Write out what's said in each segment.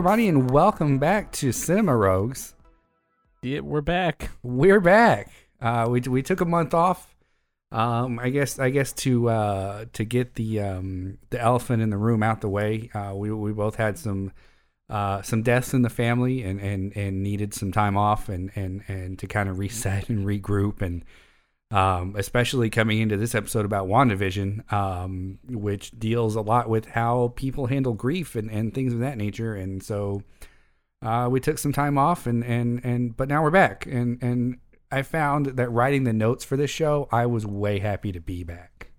Everybody, and welcome back to Cinema Rogues. Yeah, we're back. We're back. Uh, we we took a month off. Um, I guess I guess to uh, to get the um, the elephant in the room out the way. Uh, we we both had some uh, some deaths in the family and, and, and needed some time off and, and, and to kind of reset and regroup and um, especially coming into this episode about WandaVision, um, which deals a lot with how people handle grief and, and things of that nature. And so uh, we took some time off and, and, and but now we're back. And, and I found that writing the notes for this show, I was way happy to be back.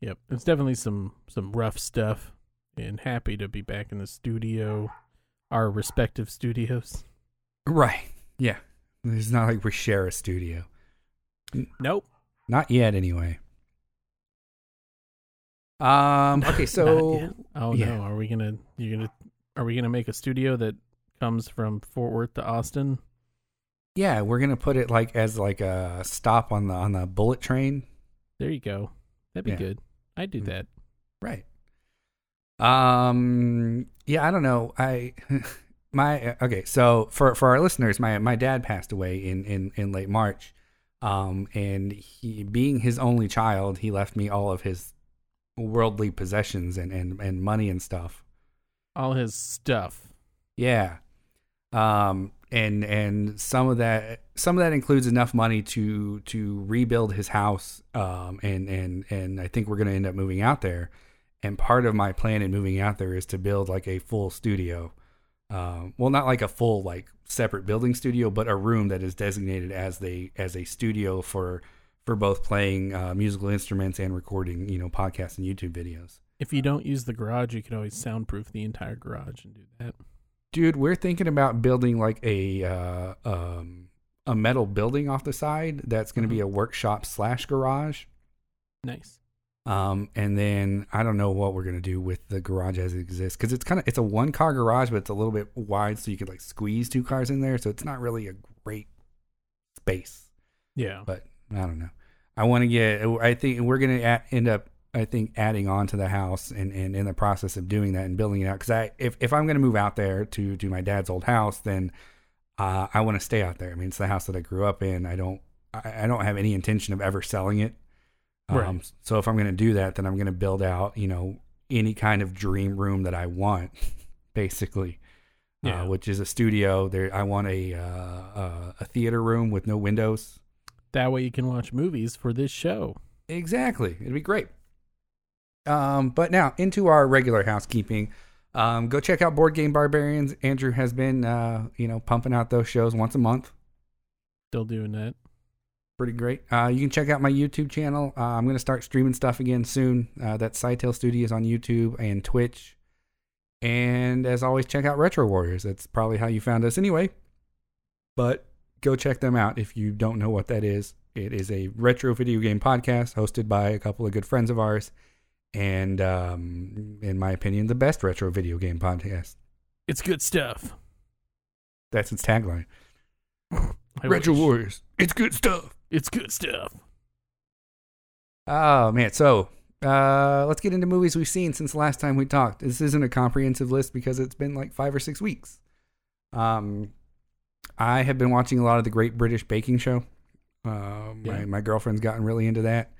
Yep, it's definitely some some rough stuff, and happy to be back in the studio, our respective studios. Right. Yeah. It's not like we share a studio. Nope. Not yet, anyway. Um. Okay. So oh yeah. no, are we gonna You're gonna are we gonna make a studio that comes from Fort Worth to Austin? yeah, we're gonna put it like as like a stop on the on the bullet train. There you go. That'd be Yeah. good. I'd do Mm. that. Right. Um. Yeah. I don't know. I. My okay, so for for our listeners, my my dad passed away in in in late March, um, and he being his only child, he left me all of his worldly possessions and and and money and stuff. All his stuff. Yeah. Um and and some of that some of that includes enough money to to rebuild his house um and and and I think we're going to end up moving out there. And part of my plan in moving out there is to build like a full studio. Um well not like a full like separate building studio but a room that is designated as the as a studio for for both playing uh, musical instruments and recording, you know, podcasts and YouTube videos. If you don't use the garage, you can always soundproof the entire garage and do that. Dude, we're thinking about building like a uh, um, a metal building off the side that's going to be a workshop slash garage. Nice. Um, and then I don't know what we're gonna do with the garage as it exists because it's kind of it's a one car garage, but it's a little bit wide, so you could like squeeze two cars in there. So it's not really a great space. Yeah. But I don't know. I want to get. I think we're gonna a- end up. I think adding on to the house and, and in the process of doing that and building it out. Because I, if if I'm gonna move out there to to my dad's old house, then uh, I want to stay out there. I mean, it's the house that I grew up in. I don't. I, I don't have any intention of ever selling it. Um, Right. So if I'm gonna do that, then I'm gonna build out. You know, any kind of dream room that I want, basically. Yeah. Uh, which is a studio. There, I want a uh, uh, a theater room with no windows. That way you can watch movies for this show. Exactly. It'd be great. Um, but now into our regular housekeeping. Um, go check out Board Game Barbarians. Andrew has been, uh, you know, pumping out those shows once a month. Still doing that. Pretty great. Uh, you can check out my YouTube channel. Uh, I'm going to start streaming stuff again soon. Uh, that's Sidetail Studios on YouTube and Twitch. And as always, check out Retro Warriors. That's probably how you found us anyway. But go check them out if you don't know what that is. It is a retro video game podcast hosted by a couple of good friends of ours. And um, in my opinion, the best retro video game podcast. It's good stuff. That's its tagline. Retro wish. Warriors. It's good stuff. It's good stuff. Oh man, so uh, let's get into movies we've seen since the last time we talked. This isn't a comprehensive list because it's been like five or six weeks. Um, I have been watching a lot of the Great British Baking Show. Uh, my Yeah. my girlfriend's gotten really into that,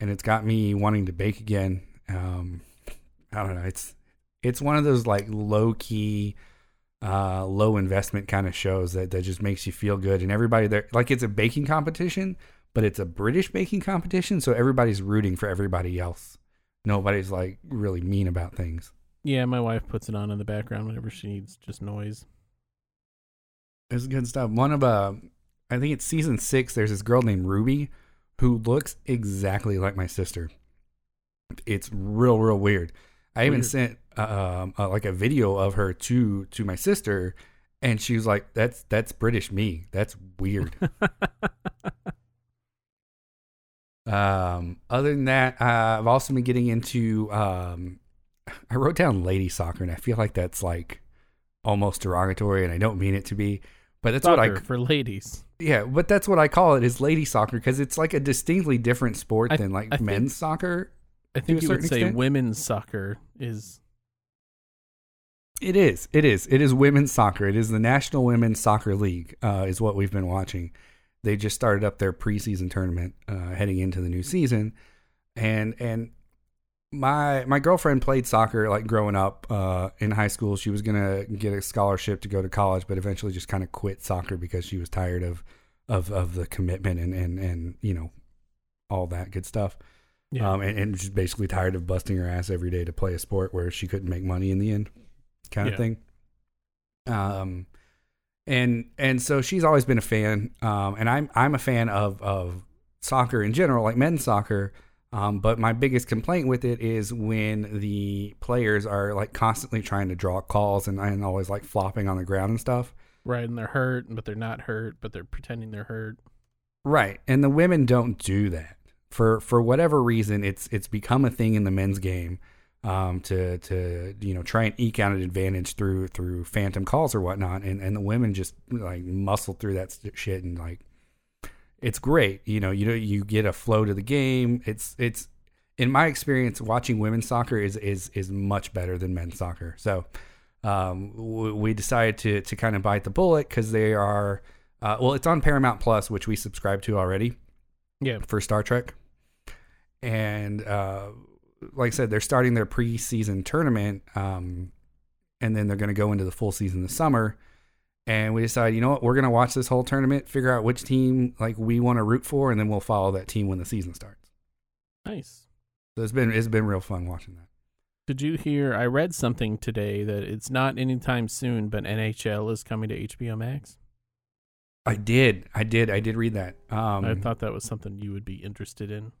and it's got me wanting to bake again. Um, I don't know. It's it's one of those like low key, uh, low investment kind of shows that that just makes you feel good, and everybody there like it's a baking competition, but it's a British baking competition, so everybody's rooting for everybody else. Nobody's like really mean about things. Yeah, my wife puts it on in the background whenever she needs just noise. It's good stuff. One of uh, I think it's season six. There's this girl named Ruby who looks exactly like my sister. It's real, real weird. I even Weird. sent uh, um, uh, like a video of her to to my sister, and she was like, "That's that's British me. That's weird." um, other than that, uh, I've also been getting into. Um, I wrote down lady soccer, and I feel like that's like almost derogatory, and I don't mean it to be. But that's what I Soccer for ladies. yeah, but that's what I call it is lady soccer because it's like a distinctly different sport I- than like I think- men's soccer. I think you would say extent. women's soccer is It is. It is. It is women's soccer. It is the National Women's Soccer League. Uh, is what we've been watching. They just started up their preseason tournament, uh, heading into the new season, and and my my girlfriend played soccer like growing up uh, in high school. She was gonna get a scholarship to go to college, but eventually just kind of quit soccer because she was tired of of of the commitment and and and you know all that good stuff. Yeah. Um, and, and just basically tired of busting her ass every day to play a sport where she couldn't make money in the end, kind of Yeah. thing. Um, and and so she's always been a fan. Um, and I'm I'm a fan of of soccer in general, like men's soccer. Um, but my biggest complaint with it is when the players are like constantly trying to draw calls and, and always like flopping on the ground and stuff. right, and they're hurt, but they're not hurt, but they're pretending they're hurt. Right. And the women don't do that. For for whatever reason, it's it's become a thing in the men's game um, to to you know try and eke out an advantage through through phantom calls or whatnot, and and the women just like muscle through that shit and like it's great. You know, you know you get a flow to the game. It's it's in my experience watching women's soccer is is is much better than men's soccer. So um, we decided to to kind of bite the bullet because they are uh, well, it's on Paramount Plus, which we subscribe to already Yeah. for Star Trek. And uh, like I said, they're starting their preseason tournament, um, and then they're going to go into the full season this summer. And we decided, you know what, we're going to watch this whole tournament, figure out which team like we want to root for, and then we'll follow that team when the season starts. Nice. So it's been it's been real fun watching that. Did you hear? I read something today that it's not anytime soon, but NHL is coming to HBO Max. I did, I did, I did read that. Um, I thought that was something you would be interested in.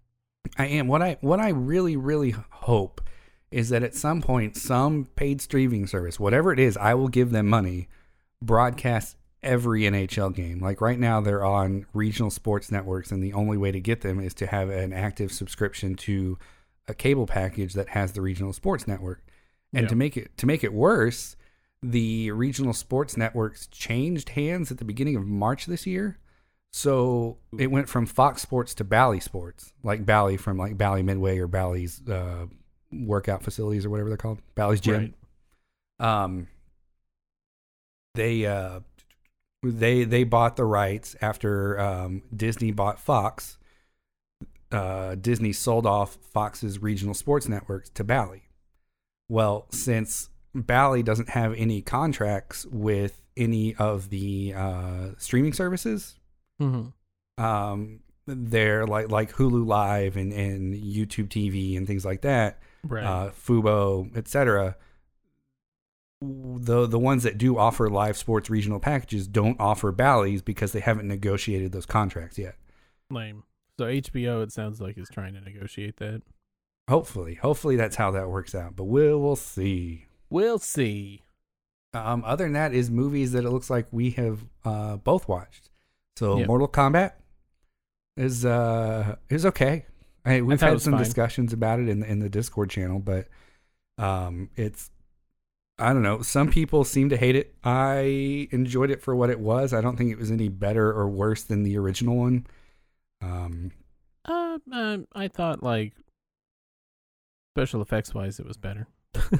I am. What I what I really really hope is that at some point some paid streaming service, whatever it is, I will give them money, broadcast every NHL game. Like right now they're on regional sports networks and the only way to get them is to have an active subscription to a cable package that has the regional sports network. And Yeah. to make it to make it worse, the regional sports networks changed hands at the beginning of March this year. So it went from Fox Sports to Bally Sports, like Bally from like Bally Midway or Bally's uh, workout facilities or whatever they're called, Bally's gym. Right. Um, they uh, they they bought the rights after um, Disney bought Fox. Uh, Disney sold off Fox's regional sports networks to Bally. Well, since Bally doesn't have any contracts with any of the uh, streaming services, Mm-hmm. um, they're like like Hulu Live and, and YouTube TV and things like that, Right. uh, Fubo, etc. The the ones that do offer live sports regional packages don't offer Bally's because they haven't negotiated those contracts yet. Lame. So HBO, it sounds like, is trying to negotiate that. Hopefully, hopefully that's how that works out, but we'll we'll see. We'll see. Um, other than that, is movies that it looks like we have uh, both watched. So Yep. Mortal Kombat is uh is okay. I, we've thought had some fine. discussions about it in the, in the Discord channel, but um, it's I don't know. Some people seem to hate it. I enjoyed it for what it was. I don't think it was any better or worse than the original one. Um, Uh, uh, I thought like special effects wise, it was better.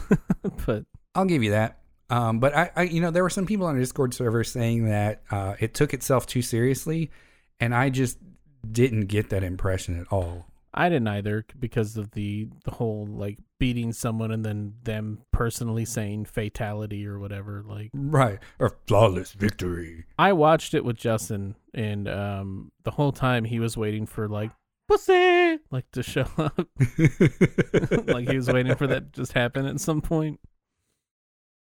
but I'll give you that. Um, but I, I, you know, there were some people on a Discord server saying that uh, it took itself too seriously, and I just didn't get that impression at all. I didn't either because of the the whole like beating someone and then them personally saying fatality or whatever. Like Right, or flawless victory. I watched it with Justin, and um, the whole time he was waiting for like pussy like to show up, like he was waiting for that to just happen at some point.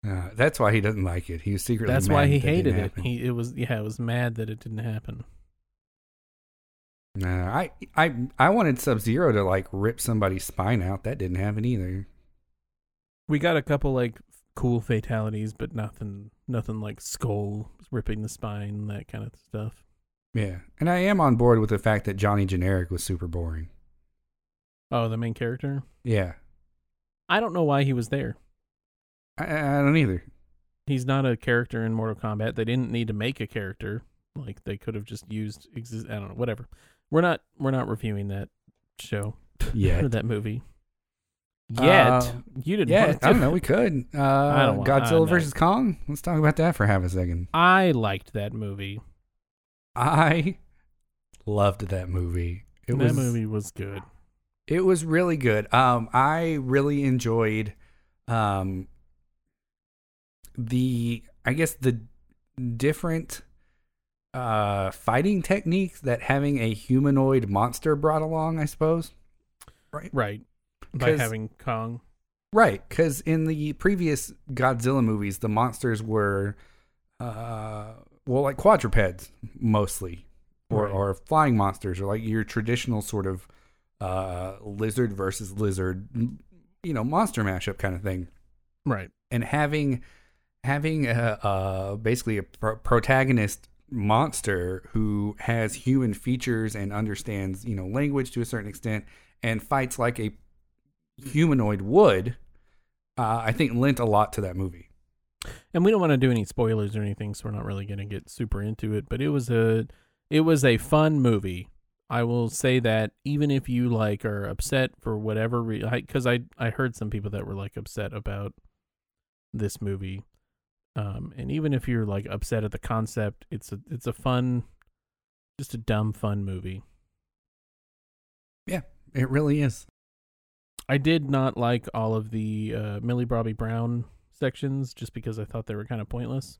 Uh, that's why he doesn't like it. He was secretly. That's mad why he that hated it. He it was yeah, it was mad that it didn't happen. Nah, I, I, I wanted Sub Zero to like rip somebody's spine out. That didn't happen either. We got a couple like cool fatalities, but nothing nothing like skull ripping the spine that kind of stuff. Yeah, and I am on board with the fact that Johnny Generic was super boring. Oh, the main character. Yeah, I don't know why he was there. I, I don't either. He's not a character in Mortal Kombat. They didn't need to make a character. Like they could have just used exist. I don't know. Whatever. We're not. We're not reviewing that show. Yeah, that movie. Yet Uh, you didn't. Yeah, I don't know. We could. Uh, don't want- I Godzilla versus Kong. Let's talk about that for half a second. I liked that movie. I loved that movie. It that was movie was good. It was really good. Um, I really enjoyed, um, the I guess the different uh fighting techniques that having a humanoid monster brought along. I suppose. Right. Right. By having Kong. Right, because in the previous Godzilla movies, the monsters were, uh, well, like quadrupeds mostly, or Right. or flying monsters, or like your traditional sort of uh, lizard versus lizard, you know, monster mashup kind of thing. Right. And having having a, a basically a pro- protagonist monster who has human features and understands, you know, language to a certain extent, and fights like a humanoid would, uh, I think lent a lot to that movie. And we don't want to do any spoilers or anything, so we're not really going to get super into it. But it was a, it was a fun movie. I will say that even if you like are upset for whatever reason, because I, I heard some people that were like upset about this movie, um, and even if you're like upset at the concept, it's a it's a fun, just a dumb fun movie. Yeah, it really is. I did not like all of the uh, Millie Bobby Brown sections just because I thought they were kind of pointless.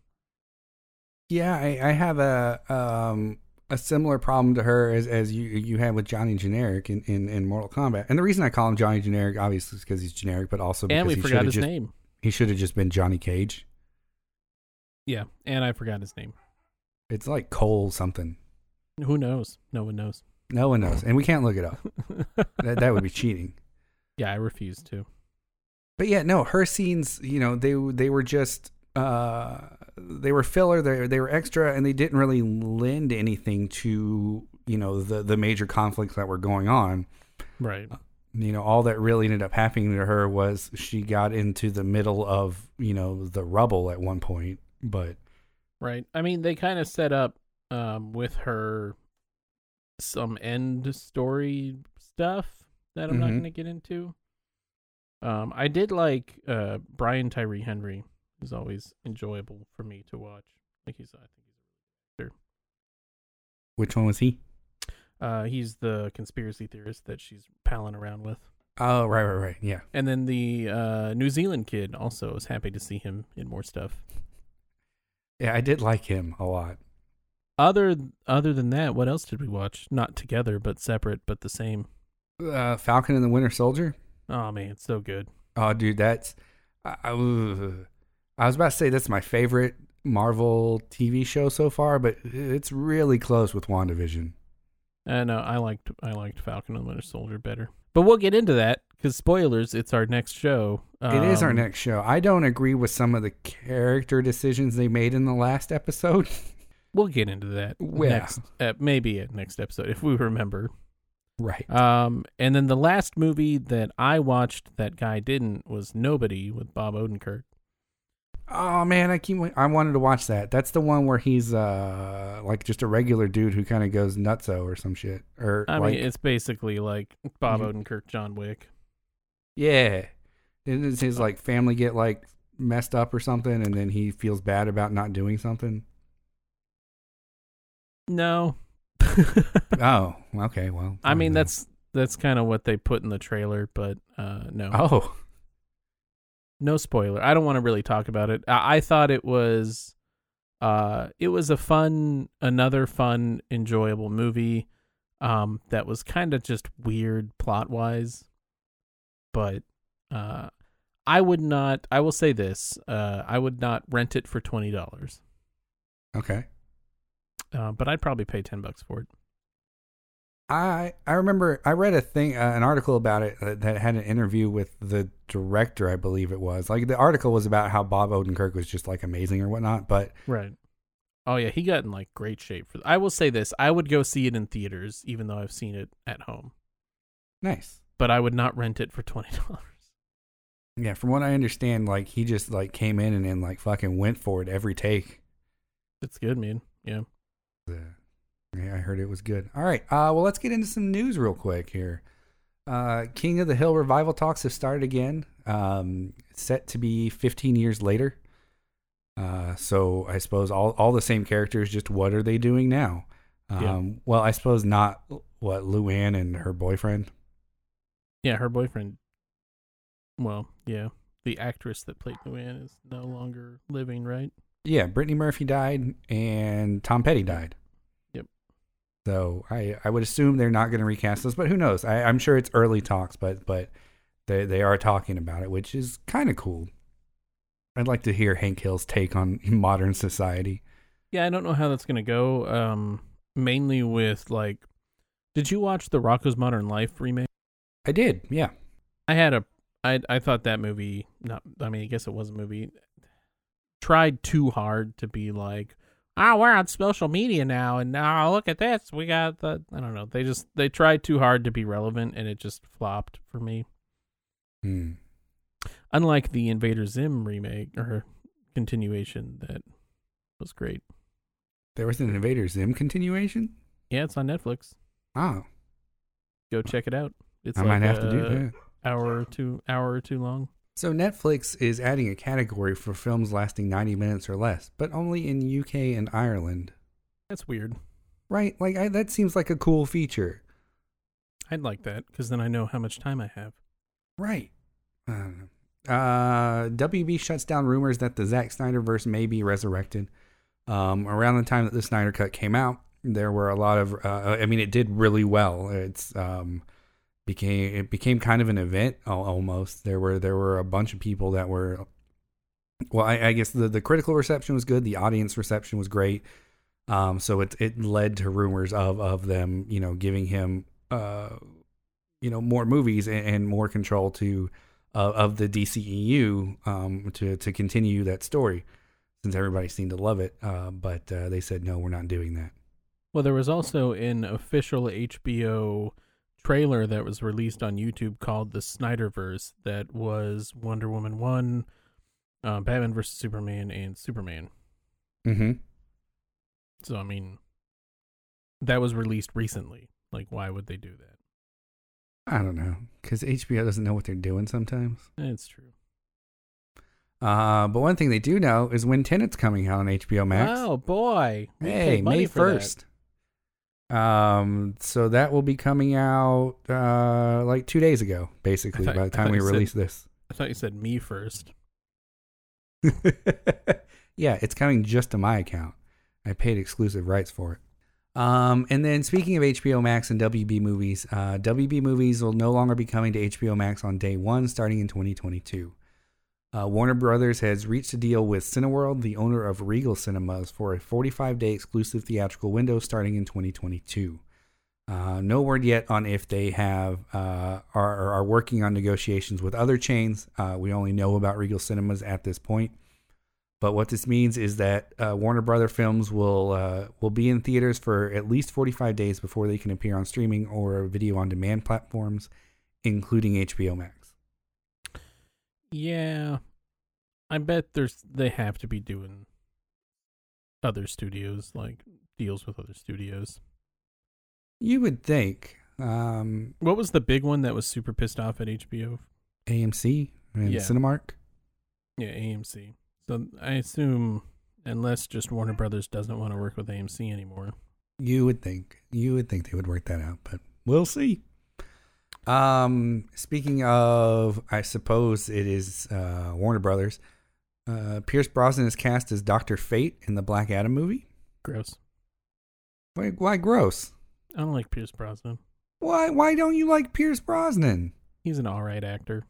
Yeah, I, I have a um a similar problem to her as as you you had with Johnny Generic in, in, in Mortal Kombat. And the reason I call him Johnny Generic obviously is because he's generic, but also because and we he forgot his just name. he should have just been Johnny Cage. Yeah, and I forgot his name. It's like Cole something. Who knows? No one knows. No one knows, and we can't look it up. That that would be cheating. yeah, I refuse to. But yeah, no, her scenes, you know, they they were just uh they were filler, they they were extra and they didn't really lend anything to, you know, the the major conflicts that were going on. Right. You know, all that really ended up happening to her was she got into the middle of, you know, the rubble at one point, but Right. I mean, they kind of set up um, with her some end story stuff that I'm not Mhm. going to get into. Um, I did like uh, Brian Tyree Henry. Is always enjoyable for me to watch. Like he's, I think which one was he? he's, uh, he's the conspiracy theorist that she's palling around with. Oh, right, right, right. Yeah. And then the uh, New Zealand kid also was happy to see him in more stuff. Yeah, I did like him a lot. Other other than that, what else did we watch? Not together, but separate, but the same. Uh, Falcon and the Winter Soldier? Oh man, it's so good. Oh, dude, that's. I, I. I was about to say that's my favorite Marvel TV show so far, but it's really close with WandaVision. Uh, no, I liked I liked Falcon and the Winter Soldier better. But we'll get into that because spoilers. It's our next show. it is our Um, next show. I don't agree with some of the character decisions they made in the last episode. We'll get into that Yeah. next, uh, maybe at next episode if we remember. right. Um, and then the last movie that I watched that guy didn't was Nobody with Bob Odenkirk. Oh man, I keep. I wanted to watch that. That's the one where he's uh like just a regular dude who kind of goes nutso or some shit. Or I like, mean, it's basically like Bob Mhm. Odenkirk, John Wick. Yeah, does his like family get like messed up or something, and then he feels bad about not doing something? No, Oh, okay. Well, I mean know. that's that's kind of what they put in the trailer, but uh, no. Oh, no spoiler. I don't want to really talk about it. I, I thought it was uh it was a fun another fun enjoyable movie um that was kind of just weird plot wise but uh I would not I will say this uh I would not rent it for $20 okay. uh but I'd probably pay 10 bucks for it I I remember I read a thing, uh, an article about it uh, that had an interview with the director, I believe it was. Like the article was about how Bob Odenkirk was just like amazing or whatnot. But right Oh yeah he got in like great shape for I will say this I would go see it in theaters even though I've seen it at home nice. But I would not rent it for $20 Yeah, from what I understand, like he just like came in and then like fucking went for it every take. It's good man yeah Uh, yeah, I heard it was good. All right. Uh, well, let's get into some news real quick here. Uh, King of the Hill revival talks have started again. Um, set to be 15 years later. Uh, so I suppose all all the same characters. Just what are they doing now? Um, Yeah. Well, I suppose not. What Luann and her boyfriend. Yeah, her boyfriend. Well, yeah, the actress that played Luann is no longer living, right? Yeah, Brittany Murphy died and Tom Petty died. Yep. So I, I would assume they're not going to recast this, but who knows? I, I'm sure it's early talks, but but they they are talking about it, which is kind of cool. I'd like to hear Hank Hill's take on modern society. Yeah, I don't know how that's gonna go. Um, mainly with like, did you watch the Rocko's Modern Life remake? I did, yeah. I had a, I I thought that movie. Not, I mean, I guess it was a movie. Tried too hard to be like, oh, we're on social media now, and now look at this. We got the. I don't know. They just they tried too hard to be relevant, and it just flopped for me. Hmm. Unlike the Invader Zim remake or continuation, that was great. There was an Invader Zim continuation. Yeah, it's on Netflix. Oh, Go check it out. It's I like might have to do that. Hour or two, hour or two long. So Netflix is adding a category for films lasting 90 minutes or less, but only in UK and Ireland. That's weird. Right? Like I, that seems like a cool feature. I'd like that because then I know how much time I have. Right. I. Uh, WB shuts down rumors that the Zack Snyder verse may be resurrected. Um, around the time that the Snyder Cut came out, there were a lot of. Uh, I mean, it did really well. It's um, became it became kind of an event almost. There were there were a bunch of people that were. Well, I, I guess the the critical reception was good. The audience reception was great. Um, so it it led to rumors of of them, you know, giving him uh, you know, more movies and, and more control to uh, of the DCEU um, to to continue that story, since everybody seemed to love it. Uh, but uh, they said no, we're not doing that. Well, there was also an official HBO trailer that was released on YouTube called The Snyderverse that was Wonder Woman 1, uh, Batman vs. Superman, and Superman. Mm-hmm. So, I mean, that was released recently. Like, why would they do that? I don't know because HBO doesn't know what they're doing sometimes. It's true. Uh, but one thing they do know is when Tenet's coming out on HBO Max. Oh, boy. We hey, May first. Um, so that will be coming out uh like two days ago, basically. Thought- by the time we you said- release this. I thought you said me first. yeah, it's coming just to my account. I paid exclusive rights for it. Um, and then speaking of HBO Max and WB movies, uh, WB movies will no longer be coming to HBO Max on day one, starting in 2022. Uh, Warner Brothers has reached a deal with Cineworld, the owner of Regal Cinemas, for a 45-day exclusive theatrical window starting in 2022. Uh, no word yet on if they have uh, are are working on negotiations with other chains. Uh, we only know about Regal Cinemas at this point. But what this means is that uh, Warner Brother films will uh, will be in theaters for at least 45 days before they can appear on streaming or video on demand platforms, including HBO Max. Yeah. I bet there's they have to be doing other studios, like deals with other studios. You would think um, What was the big one that was super pissed off at HBO? AMC and Yeah. Cinemark. Yeah, AMC. So I assume unless just Warner Brothers doesn't want to work with AMC anymore. You would think. You would think they would work that out, but we'll see. Um, speaking of, I suppose it is uh, Warner Brothers. Uh, Pierce Brosnan is cast as Doctor Fate in the Black Adam movie. Gross. Why, why gross? I don't like Pierce Brosnan. Why why don't you like Pierce Brosnan? He's an alright actor.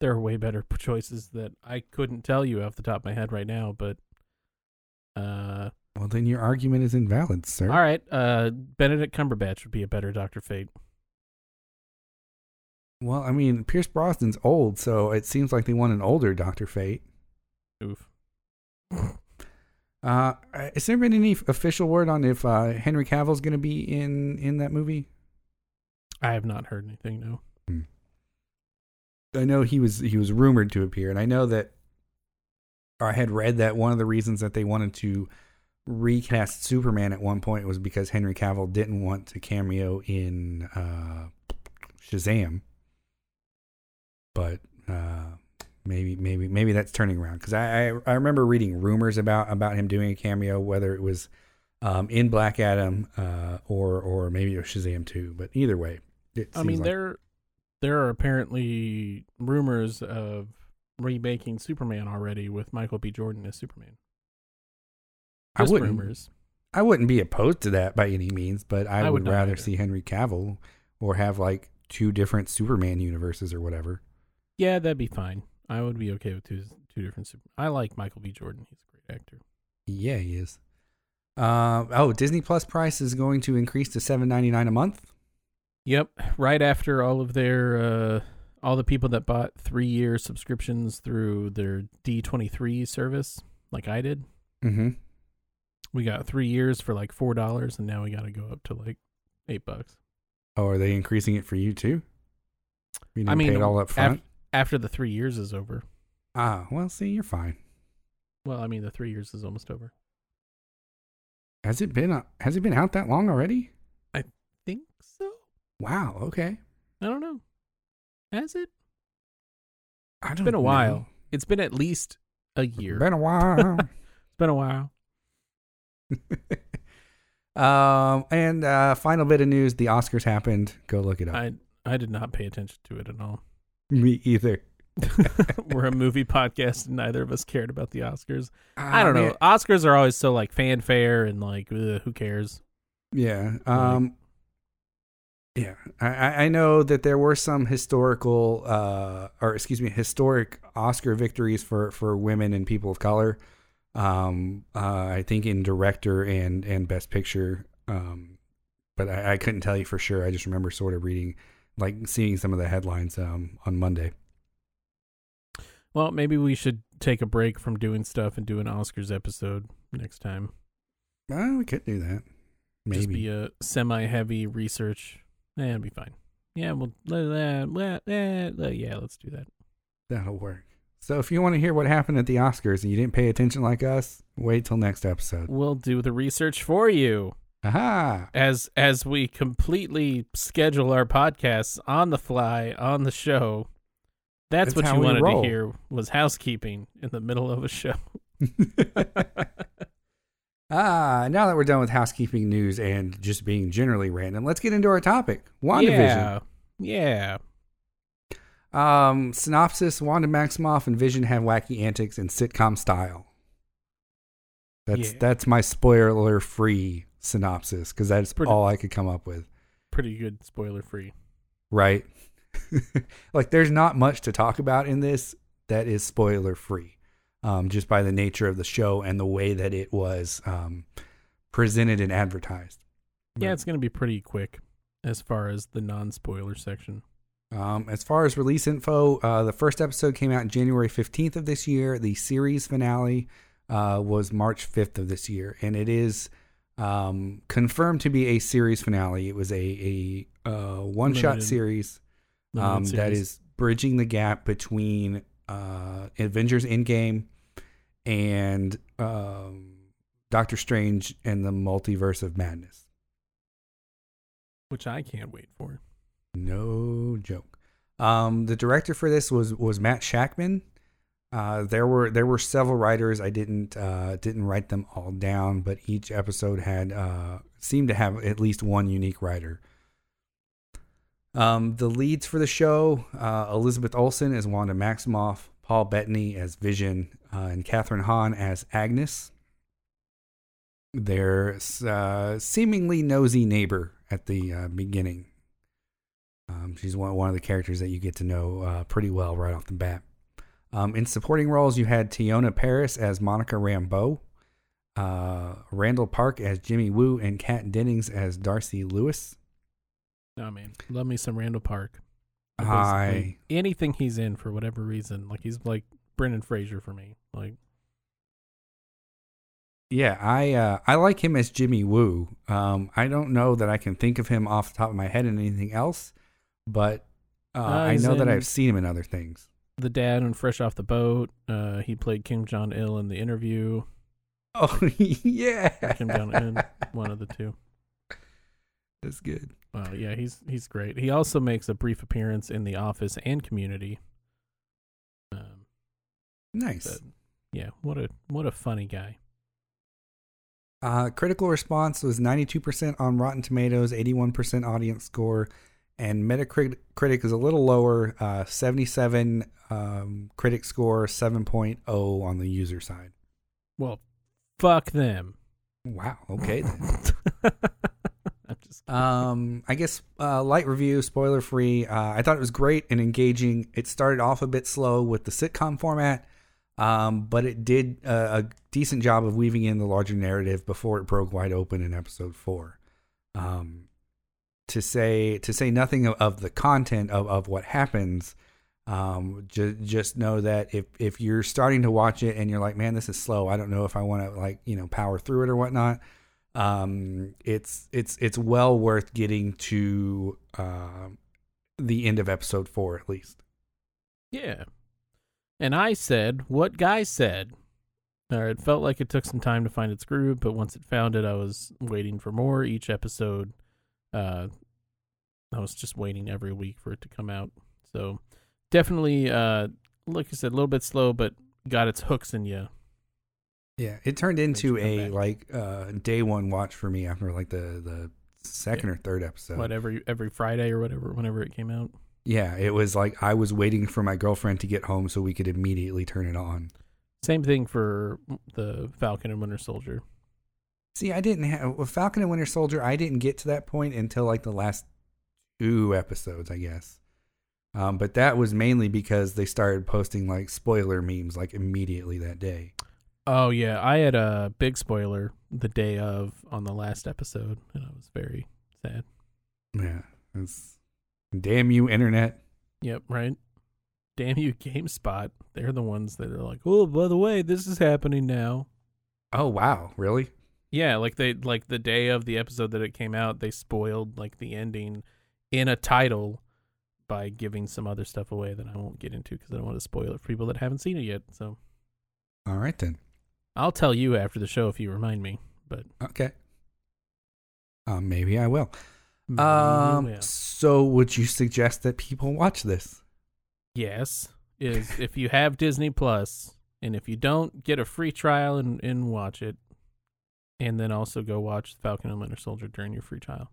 There are way better choices that I couldn't tell you off the top of my head right now, but uh Well, then your argument is invalid, sir. all right, uh Benedict Cumberbatch would be a better Doctor Fate. Well, I mean, Pierce Brosnan's old, so it seems like they want an older Doctor Fate. Oof. Uh, has there been any official word on if uh, Henry Cavill's going to be in in that movie? I have not heard anything, no. I know he was he was rumored to appear, and I know that I had read that one of the reasons that they wanted to recast Superman at one point was because Henry Cavill didn't want to cameo in uh, Shazam. But uh, maybe maybe maybe that's turning around because I, I I remember reading rumors about about him doing a cameo, whether it was um, in Black Adam uh, or or maybe it was Shazam too. But either way, it I mean, like- there there are apparently rumors of remaking Superman already with Michael B. Jordan as Superman. I Just wouldn't rumors. I wouldn't be opposed to that by any means, but I, I would, would rather either. see Henry Cavill or have like two different Superman universes or whatever. Yeah, that'd be fine. I would be okay with two two different super. I like Michael B. Jordan. He's a great actor. Yeah, he is. Uh, oh, Disney Plus price is going to increase to seven ninety nine a month. Yep, right after all of their uh all the people that bought 3-year subscriptions through their D23 service like I did. Mm-hmm. We got 3 years for like $4 and now we got to go up to like 8 bucks. Oh, are they increasing it for you too? You I mean, pay it all up front. Af- after the 3 years is over. ah, well, see, you're fine. Well, I mean the 3 years is almost over. Has it been? Uh, has it been out that long already? I think so? Wow. Okay. I don't know. Has it? I don't It's been a know. while. It's been at least a year. Been a while. It's been a while. um, and uh, final bit of news: the Oscars happened. Go look it up. I I did not pay attention to it at all. Me either. We're a movie podcast, and neither of us cared about the Oscars. Ah, I don't man. know. Oscars are always so like fanfare and like ugh, who cares? Yeah. Um. Yeah, I, I I know that there were some historical, uh, or excuse me, historic Oscar victories for for women and people of color. Um, uh, I think in director and and best picture. Um, but I, I couldn't tell you for sure. I just remember sort of reading, like seeing some of the headlines um on Monday. Well, maybe we should take a break from doing stuff and do an Oscars episode next time. We could do that. Maybe. Just be a semi-heavy research. Eh, it'll be fine. Yeah, well, uh, uh, yeah, let's do that. That'll work. So if you want to hear what happened at the Oscars and you didn't pay attention like us, wait till next episode. We'll do the research for you Aha! as as we completely schedule our podcasts on the fly on the show. That's, That's what you wanted roll. to hear was housekeeping in the middle of a show. ah, now that we're done with housekeeping news and just being generally random, let's get into our topic. WandaVision. Yeah, yeah. Um, synopsis Wanda Maximoff and Vision have wacky antics in sitcom style. That's Yeah. that's my spoiler free synopsis because that's Pretty- all I could come up with. Pretty good, spoiler free. Right? like there's not much to talk about in this that is spoiler free. Um, just by the nature of the show and the way that it was um, presented and advertised. Yeah, it's gonna be pretty quick as far as the non-spoiler section. Um, as far as release info, uh, the first episode came out January 15th of this year. The series finale uh, was March 5th of this year, and it is um, confirmed to be a series finale. It was a, a uh, one shot series, um, that series. is bridging the gap between uh, Avengers Endgame and um, Doctor Strange and the Multiverse of Madness. which I can't wait for. No joke. Um, the director for this was was Matt Shakman. Uh, there were there were several writers. I didn't uh, didn't write them all down, but each episode had uh, seemed to have at least one unique writer. Um, the leads for the show: uh, Elizabeth Olsen as Wanda Maximoff, Paul Bettany as Vision, uh, and Kathryn Hahn as Agnes. Their seemingly nosy neighbor at the beginning. Um, she's one, one of the characters that you get to know pretty well right off the bat. Um, in supporting roles, you had Teyonah Parris as Monica Rambeau, uh, Randall Park as Jimmy Woo, and Kat Dennings as Darcy Lewis. No man, love me some Randall Park. I anything he's in for whatever reason, like he's like Brendan Fraser for me. Like yeah, I uh, I like him as Jimmy Woo. Um, I don't know that I can think of him off the top of my head in anything else, but uh, Uh, I know that I've seen him in other things. The dad and Fresh Off the Boat. Uh, he played Kim Jong Il in the interview. Oh yeah, Kim Jong Un, one of the two. That's good. Well, yeah, he's he's great. He also makes a brief appearance in The Office and Community. Um, Nice. but yeah, what a what a funny guy. Uh, critical response was 92% on Rotten Tomatoes, 81% audience score, and Metacritic is a little lower, uh, 77 um, critic score, 7.0 on the user side. Well, fuck them. Wow. Okay. then. I'm just um, I guess uh, light review, spoiler free. Uh, I thought it was great and engaging. It started off a bit slow with the sitcom format, um, but it did uh, a decent job of weaving in the larger narrative before it broke wide open in episode four. Um, to say to say nothing of, of the content of, of what happens, um, ju- just know that if if you're starting to watch it and you're like, man, this is slow. I don't know if I want to like you know power through it or whatnot um it's it's it's well worth getting to um the end of episode four at least yeah. And I said what guy said. Or it felt like it took some time to find its groove, but once it found it, I was waiting for more. Each episode, uh, I was just waiting every week for it to come out. So definitely, uh, like I said, a little bit slow, but got its hooks in you. yeah it turned into Makes you come a back. like uh day one watch for me after like the the second or third episode Whatever, every Friday or whatever, whenever it came out. yeah it was like i was waiting for my girlfriend to get home so we could immediately turn it on Same thing for the Falcon and Winter Soldier. See i didn't have with falcon and winter soldier i didn't get to that point until like the last two episodes i guess um, but that was mainly because they started posting like spoiler memes like immediately that day Oh yeah, I had a big spoiler the day of on the last episode, and I was very sad. Yeah. It's, damn you, internet. Yep, right. Damn you, GameSpot. They're the ones that are like, oh, by the way, this is happening now. Oh wow, really? Yeah, like they like the day of the episode that it came out, they spoiled like the ending in a title by giving some other stuff away that I won't get into because I don't want to spoil it for people that haven't seen it yet. So All right then. I'll tell you after the show if you remind me. But Okay. Um, maybe I will. maybe Um, will. so would you suggest that people watch this? yes is if you have Disney Plus, and if you don't, get a free trial and, and watch it, and then also go watch Falcon and Winter Soldier during your free trial.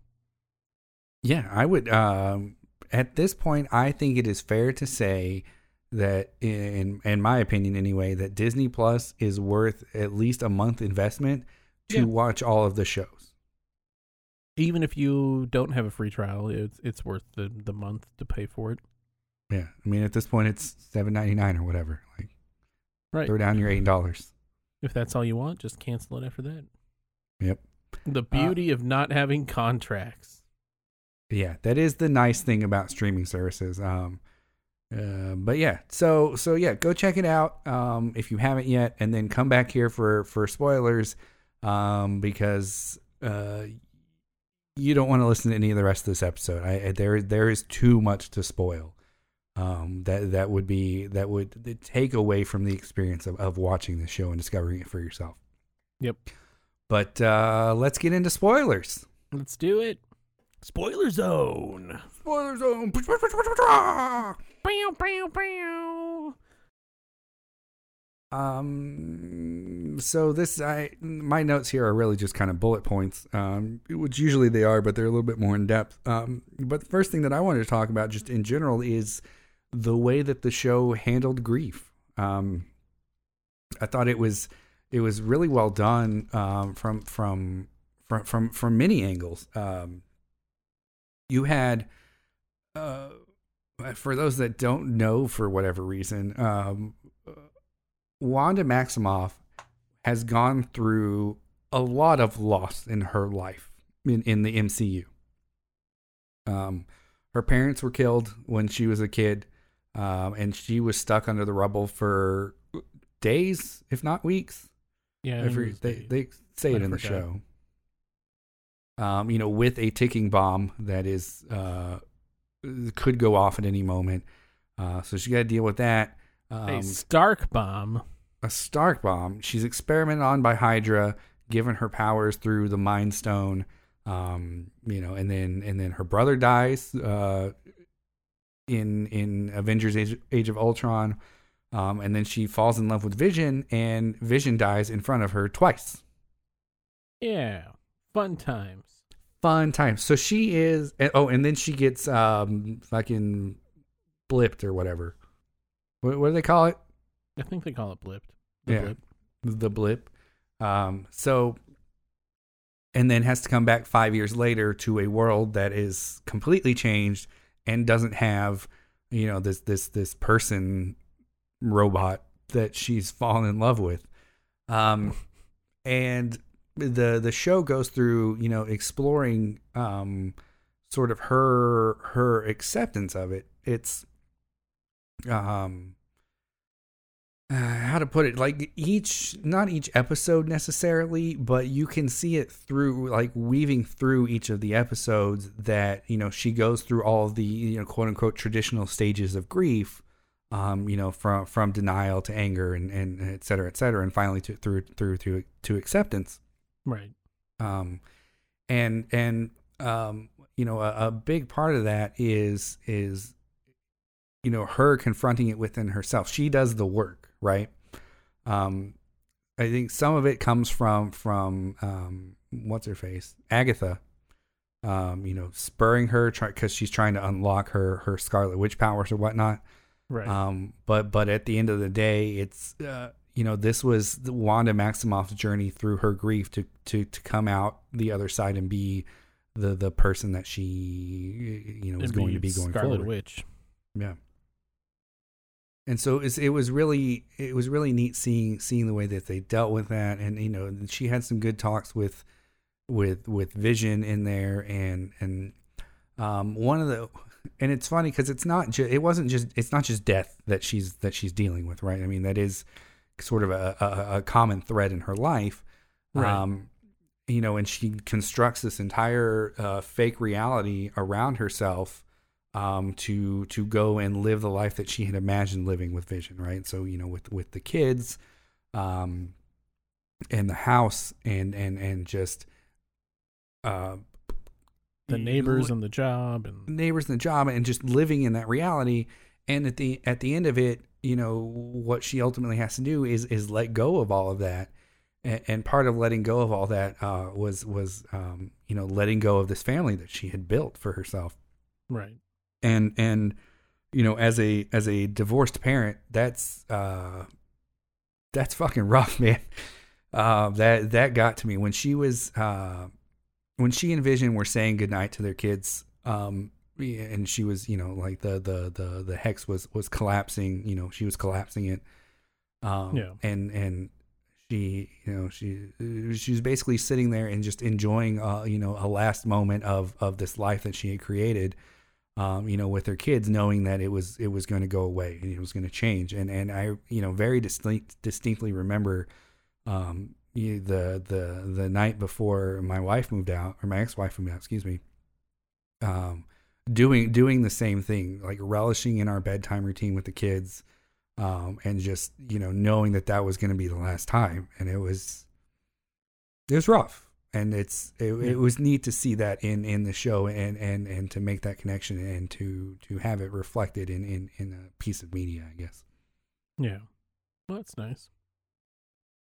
Yeah, I would. Um, at this point, I think it is fair to say that, in in my opinion, anyway, that Disney Plus is worth at least a month investment to Yeah. watch all of the shows. Even if you don't have a free trial, it's it's worth the the month to pay for it. Yeah, I mean, at this point, it's seven ninety nine or whatever. Like, Right. throw down your eight dollars. If that's all you want, just cancel it after that. Yep. The beauty of not having contracts. yeah that is the nice thing about streaming services um uh, but yeah so so yeah go check it out um if you haven't yet and then come back here for for spoilers um because uh you don't want to listen to any of the rest of this episode i I- there there is too much to spoil um that that would be that would take away from the experience of, of watching the show and discovering it for yourself Yep. But uh let's get into spoilers Let's do it. Spoiler zone. spoiler zone Bow, bow, bow. Um. So this, I my notes here are really just kind of bullet points, um, which usually they are, but they're a little bit more in depth. Um. But the first thing that I wanted to talk about, just in general, is the way that the show handled grief. Um. I thought it was it was really well done. Um. From from from from from many angles. Um. You had, uh, for those that don't know, for whatever reason, um. Wanda Maximoff has gone through a lot of loss in her life in, in the MCU. Um, her parents were killed when she was a kid, um, and she was stuck under the rubble for days, if not weeks. Yeah, Every, it they, the- they say it I in the show. Um, you know, with a ticking bomb that is uh, could go off at any moment. Uh, so she got to deal with that. Um, a Stark bomb. a Stark bomb. She's experimented on by Hydra, given her powers through the Mind Stone. Um, you know, and then and then her brother dies uh, in in Avengers Age, Age of Ultron. Um, and then she falls in love with Vision, and Vision dies in front of her twice. Yeah, fun times. Fun times. So she is. Oh, and then she gets um fucking blipped or whatever. What, what do they call it? I think they call it blipped. The Yeah. blip. the blip. Um, so, and then has to come back five years later to a world that is completely changed and doesn't have, you know, this this this person robot that she's fallen in love with. Um, and the the show goes through, you know, exploring um, sort of her her acceptance of it. It's um uh, how to put it like each not each episode necessarily but you can see it through like weaving through each of the episodes that you know she goes through all the you know quote unquote traditional stages of grief um you know from from denial to anger and and et cetera et cetera and finally to through through to to acceptance. Right. um and and um you know a, a big part of that is is you know her confronting it within herself. She does the work right? Um i think some of it comes from from um what's her face? Agatha um you know spurring her try because she's trying to unlock her her scarlet witch powers or whatnot Right. um, but but at the end of the day, it's uh, you know this was Wanda Maximoff's journey through her grief to to to come out the other side and be the the person that she you know was going to be going Scarlet forward. Witch. Yeah. And so it's, it was really it was really neat seeing seeing the way that they dealt with that, and you know she had some good talks with with with Vision in there, and and um, one of the and it's funny because it's not just it wasn't just it's not just death that she's that she's dealing with, right? I mean that is sort of a, a, a common thread in her life, Right. um, you know, and she constructs this entire uh, fake reality around herself um, to to go and live the life that she had imagined living with Vision, right? So you know, with with the kids, um, and the house, and and and just uh, the neighbors and the job and neighbors and the job, and just living in that reality. And at the at the end of it, you know, what she ultimately has to do is is let go of all of that. And, and part of letting go of all that uh, was was um, you know letting go of this family that she had built for herself right. and and you know as a as a divorced parent that's uh that's fucking rough man uh that that got to me when she was uh when she and vision were saying goodnight to their kids um and she was you know like the the the the hex was was collapsing you know she was collapsing it um Yeah. and and she you know she she was basically sitting there and just enjoying uh you know a last moment of of this life that she had created um, you know, with her kids, knowing that it was it was going to go away and it was going to change. And and I, you know, very distinct, distinctly remember um, the the the night before my wife moved out or my ex wife moved out, excuse me. Um, doing doing the same thing, like relishing in our bedtime routine with the kids, um, and just you know knowing that that was going to be the last time, and it was it was rough and it's it, Yeah. it was neat to see that in in the show and and and to make that connection and to to have it reflected in in in a piece of media i guess Yeah. Well, that's nice.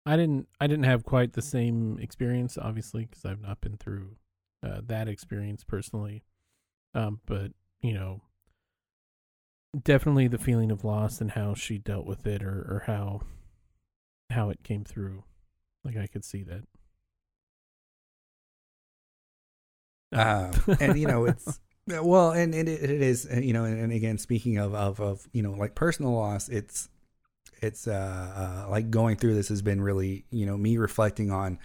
I didn't I didn't have quite the same experience obviously because I've not been through uh, that experience personally. Um but, you know, definitely the feeling of loss and how she dealt with it or or how how it came through. Like I could see that. uh, and you know it's well and, and it, it is you know and, and again speaking of, of of you know like personal loss it's it's uh, uh like going through this has been really you know me reflecting on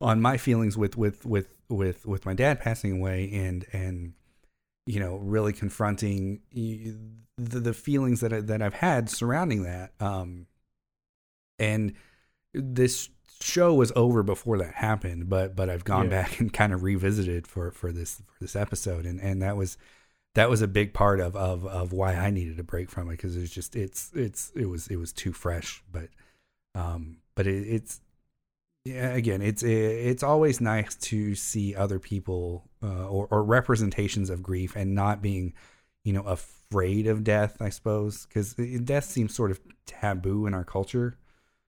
on my feelings with with with with with my dad passing away and and you know really confronting the, the feelings that I, that I've had surrounding that um and this show was over before that happened but but I've gone Yeah. back and kind of revisited for for this for this episode and and that was that was a big part of of of why I needed a break from it because it's just it's it's it was it was too fresh but um but it, it's yeah, again, it's it's always nice to see other people uh, or, or representations of grief and not being, you know, afraid of death. I suppose because death seems sort of taboo in our culture.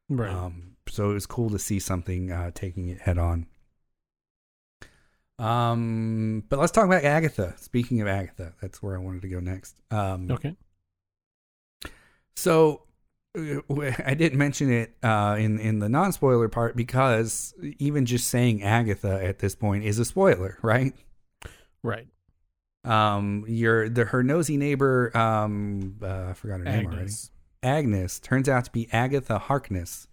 Right. Um, so it was cool to see something uh, taking it head on. Um, but let's talk about Agatha. Speaking of Agatha, that's where I wanted to go next. Um, okay. So uh, I didn't mention it uh, in in the non spoiler part because even just saying Agatha at this point is a spoiler, right? Right. Um, your the her nosy neighbor, um, uh, I forgot her name already. Agnes. Agnes turns out to be Agatha Harkness,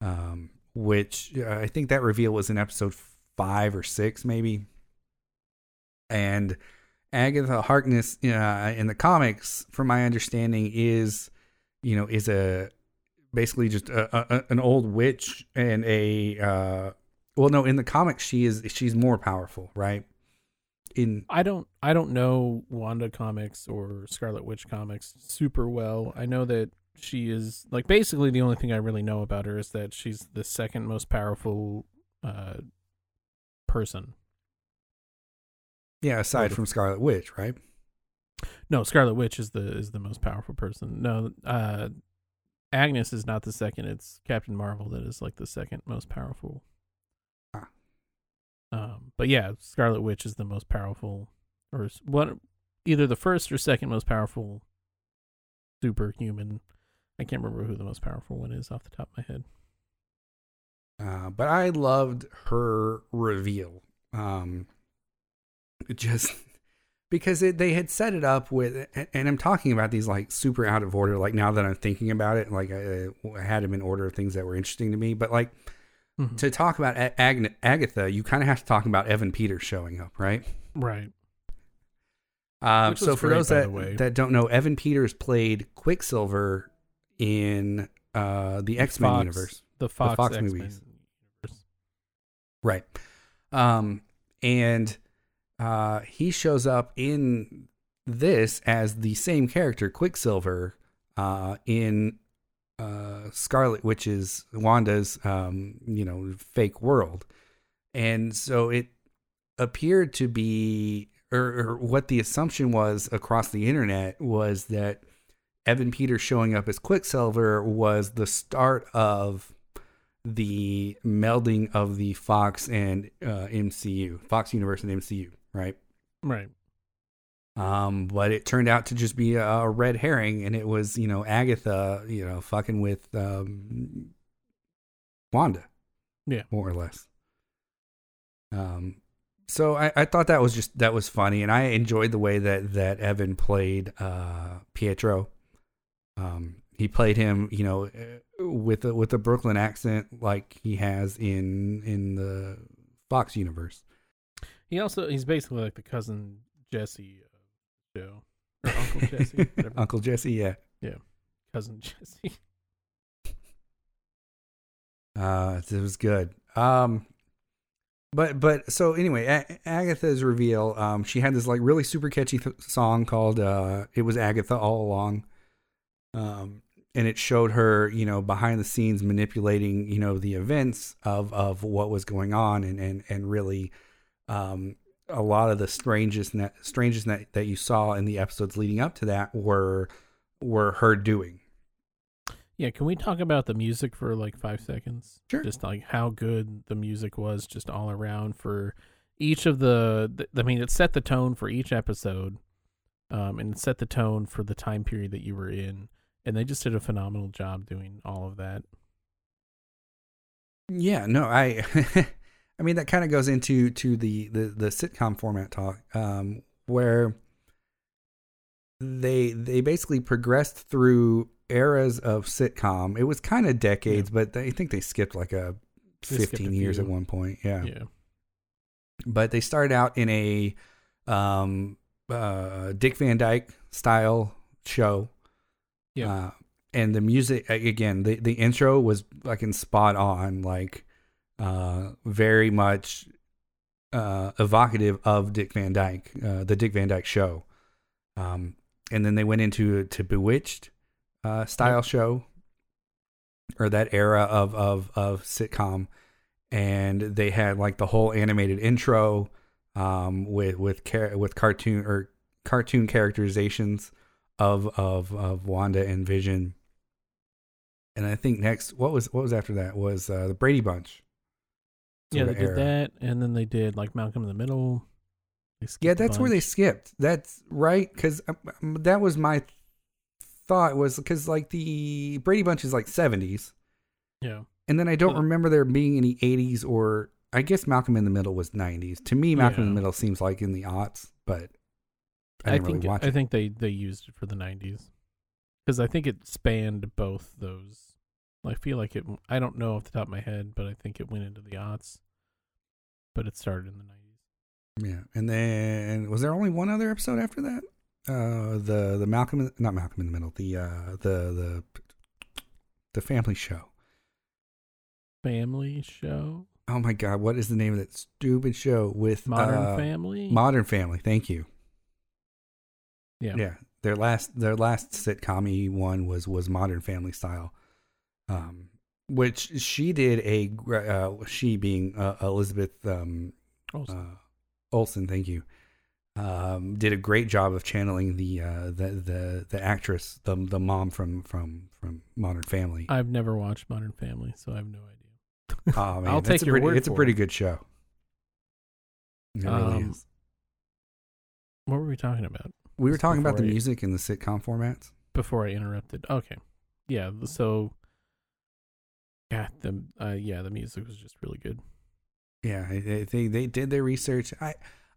um, which uh, I think that reveal was in episode five or six, maybe. And Agatha Harkness uh, in the comics, from my understanding, is you know is a basically just a, a, an old witch and a uh, well, no, in the comics she is she's more powerful, right? In I don't I don't know Wanda comics or Scarlet Witch comics super well. I know that she is like basically the only thing I really know about her is that she's the second most powerful uh person. yeah, aside from Scarlet Witch, right? No, Scarlet Witch is the is the most powerful person. No, uh Agnes is not the second. It's Captain Marvel that is like the second most powerful. Ah. Um, but yeah, Scarlet Witch is the most powerful, or what? Either the first or second most powerful superhuman. I can't remember who the most powerful one is off the top of my head. Uh, but I loved her reveal. Um, just because it, they had set it up with, and- I'm talking about these like super out of order. Like now that I'm thinking about it, like I, I had them in order of things that were interesting to me. But like Mhm. to talk about A- Agn- Agatha, you kind of have to talk about Evan Peters showing up, right? Right. Um, so for great, those that that don't know, Evan Peters played Quicksilver in uh, the X Men universe. The Fox, Fox X-Men movies. Right. Um, and uh, he shows up in this as the same character, Quicksilver, uh, in uh, Scarlet Witch's Wanda's, um, you know, fake world. And so it appeared to be, or, or what the assumption was across the internet was that Evan Peters showing up as Quicksilver was the start of the melding of the Fox and uh, MCU, Fox Universe and MCU, right? Right. Um, but it turned out to just be a, a red herring, and it was you know Agatha, you know, fucking with um, Wanda, Yeah. more or less. Um, so I, I thought that was just that was funny, and I enjoyed the way that that Evan played uh, Pietro. Um, he played him, you know, uh, with a, with a Brooklyn accent like he has in in the Fox universe. He also he's basically like the cousin Jesse of the show or Uncle Jesse. Uncle Jesse, yeah. Yeah, cousin Jesse. Uh, it was good. Um, but but so anyway, A- Agatha's reveal. Um, she had this like really super catchy th- song called uh, "It Was Agatha All Along." Um, and it showed her, you know, behind the scenes manipulating, you know, the events of of what was going on, and and and really, um, a lot of the strangest that strangest that that you saw in the episodes leading up to that were were her doing. Yeah, can we talk about the music for like five seconds? Sure. Just like how good the music was, just all around for each of the. th- I mean, it set the tone for each episode, um, and it set the tone for the time period that you were in, and they just did a phenomenal job doing all of that. Yeah, no, I I mean that kind of goes into to the, the the sitcom format talk um where they they basically progressed through eras of sitcom. It was kind of decades, but they, I think they skipped like a They skipped a 15 years at one point. Yeah. Yeah. But they started out in a um uh Dick Van Dyke style show. Yeah. Uh, and the music again, the the intro was fucking spot on, like uh very much uh evocative of Dick Van Dyke, uh the Dick Van Dyke show. Um and then they went into to Bewitched uh style show or that era of of of sitcom and they had like the whole animated intro um, with with car- with cartoon or cartoon characterizations of of of Wanda and Vision. And I think next, what was what was after that was uh, the Brady Bunch. yeah, they did that, and then they did like Malcolm in the Middle. Yeah, that's where they skipped. That's right, because um, um, that was my thought was because like the Brady Bunch is like seventies, Yeah, and then I don't Well, remember there being any eighties or I guess Malcolm in the Middle was nineties. To me, Malcolm in the Middle seems like in the aughts, but I I, think really I it. think they they used it for the '90s because I think it spanned both those. I feel like it. I don't know off the top of my head, but I think it went into the aughts. But it started in the '90s. Yeah, and then was there only one other episode after that? Uh, the the Malcolm, not Malcolm in the Middle, the uh, the the the Family Show. Family show, Oh my God, what is the name of that stupid show with Modern uh, Family. Modern Family? Thank you. Yeah. Yeah, their last their last sitcom one was was Modern Family style, um, which she did a uh, she being uh, Elizabeth um, Also, uh, Olsen, thank you, um, did a great job of channeling the uh, the the the actress, the the mom from from from Modern Family. I've never watched Modern Family, so I have no idea. Oh man, I'll take a your pretty, word It's a pretty it. good show. It really Um, is. What were we talking about We were talking about the I- music and the sitcom formats. before I interrupted? Okay, yeah. So, yeah, the uh, yeah, the music was just really good. Yeah, I- they they did their research. I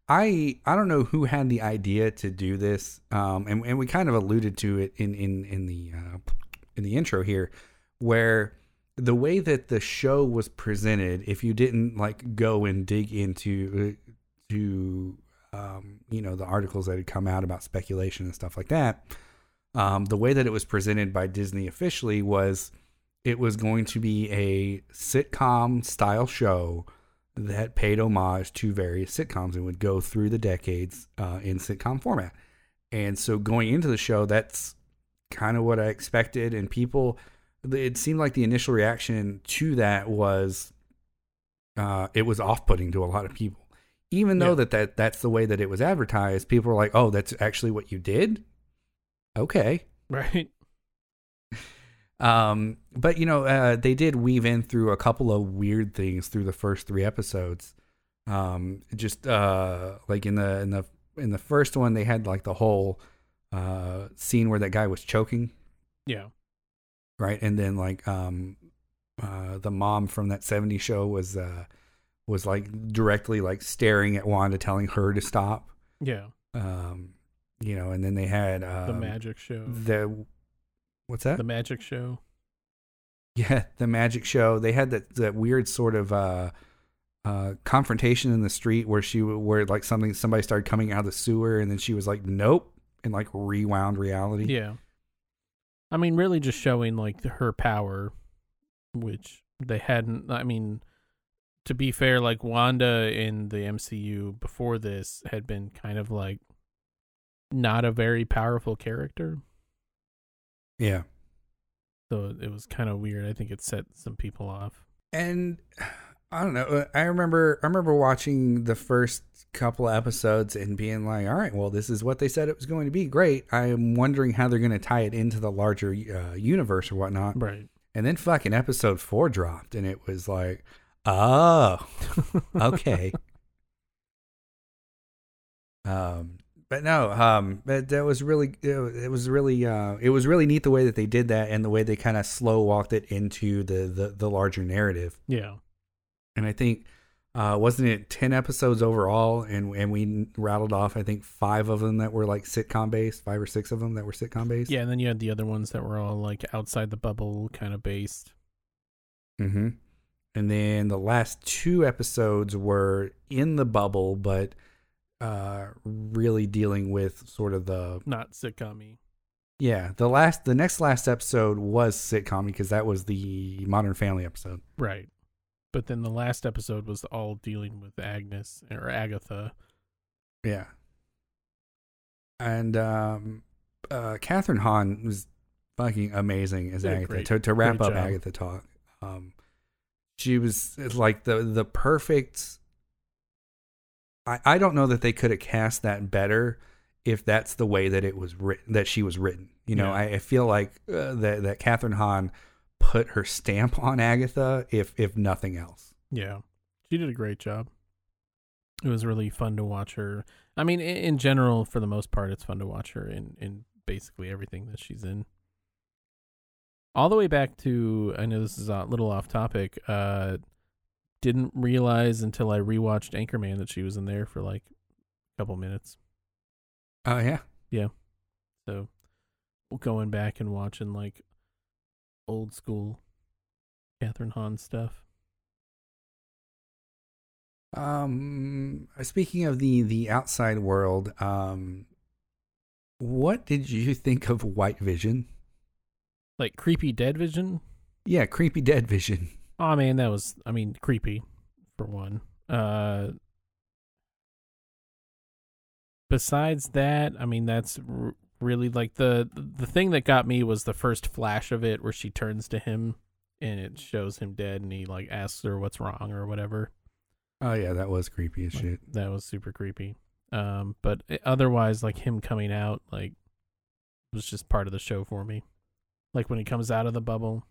I I don't know who had the idea to do this, um, and and we kind of alluded to it in in in the uh, in the intro here, where the way that the show was presented, if you didn't like go and dig into uh, to um, you know the articles that had come out about speculation and stuff like that, um, the way that it was presented by Disney officially was it was going to be a sitcom style show that paid homage to various sitcoms and would go through the decades uh, in sitcom format. And so going into the show, that's kind of what I expected. And people, it seemed like the initial reaction to that was uh, it was off putting to a lot of people. Even though Yeah. that, that that's the way that it was advertised, people were like, oh, that's actually what you did? Okay. Right. Um, but you know, uh, they did weave in through a couple of weird things through the first three episodes. Um, just uh, like in the in the in the first one, they had like the whole uh scene where that guy was choking, Yeah. right? And then like um, uh, the mom from that '70s show was uh was like directly like staring at Wanda, telling her to stop. Yeah. Um, you know, and then they had um, The magic show. The what's that? The magic show. Yeah, the magic show. They had that that weird sort of uh uh confrontation in the street where she where like something somebody started coming out of the sewer and then she was like nope and like rewound reality. Yeah. I mean, really just showing like her power, which they hadn't. I mean, to be fair, like Wanda in the MCU before this had been kind of like not a very powerful character. Yeah. So it was kind of weird. I think it set some people off. And I don't know. uh, I remember I remember watching the first couple episodes and being like, "All right, well, this is what they said it was going to be. Great. I am wondering how they're going to tie it into the larger uh, universe or whatnot." Right. And then fucking episode four dropped, and it was like, "Oh, okay." um, but no, um, but that was really, it was really, uh, it was really neat the way that they did that and the way they kind of slow walked it into the, the the larger narrative. yeah. And I think, uh, wasn't it ten episodes overall? And and we rattled off, I think, five of them that were like sitcom based, five or six of them that were sitcom based. Yeah. And then you had the other ones that were all like outside the bubble kind of based. Mm-hmm. And then the last two episodes were in the bubble, but uh, really dealing with sort of the Not sitcom yeah. The last, the next last episode was sitcom because that was the Modern Family episode. Right. But then the last episode was all dealing with Agnes or Agatha. Yeah. And um, uh, Kathryn Hahn was fucking amazing as Agatha. great- to to wrap up job. Agatha talk, um, she was like the the perfect. I I don't know that they could have cast that better if that's the way that it was written that she was written. You know, Yeah. I, I feel like uh, that that Kathryn Hahn put her stamp on Agatha, if if nothing else. Yeah, she did a great job. It was really fun to watch her. I mean, in, in general, for the most part, it's fun to watch her in in basically everything that she's in. All the way back to, I know this is a little off topic. Uh, didn't realize until I rewatched Anchorman that she was in there for like a couple minutes. Oh yeah, Yeah. So going back and watching like old school Kathryn Hahn stuff. Um, speaking of the the outside world, um, what did you think of White Vision? Like creepy dead vision. Yeah, creepy dead vision. Oh man, that was I mean creepy for one. Uh besides that, I mean that's r- really like the the thing that got me was the first flash of it where she turns to him and it shows him dead and he like asks her what's wrong or whatever. Oh yeah, that was creepy as Like, shit. That was super creepy. Um but otherwise like him coming out like was just part of the show for me. Like when he comes out of the bubble.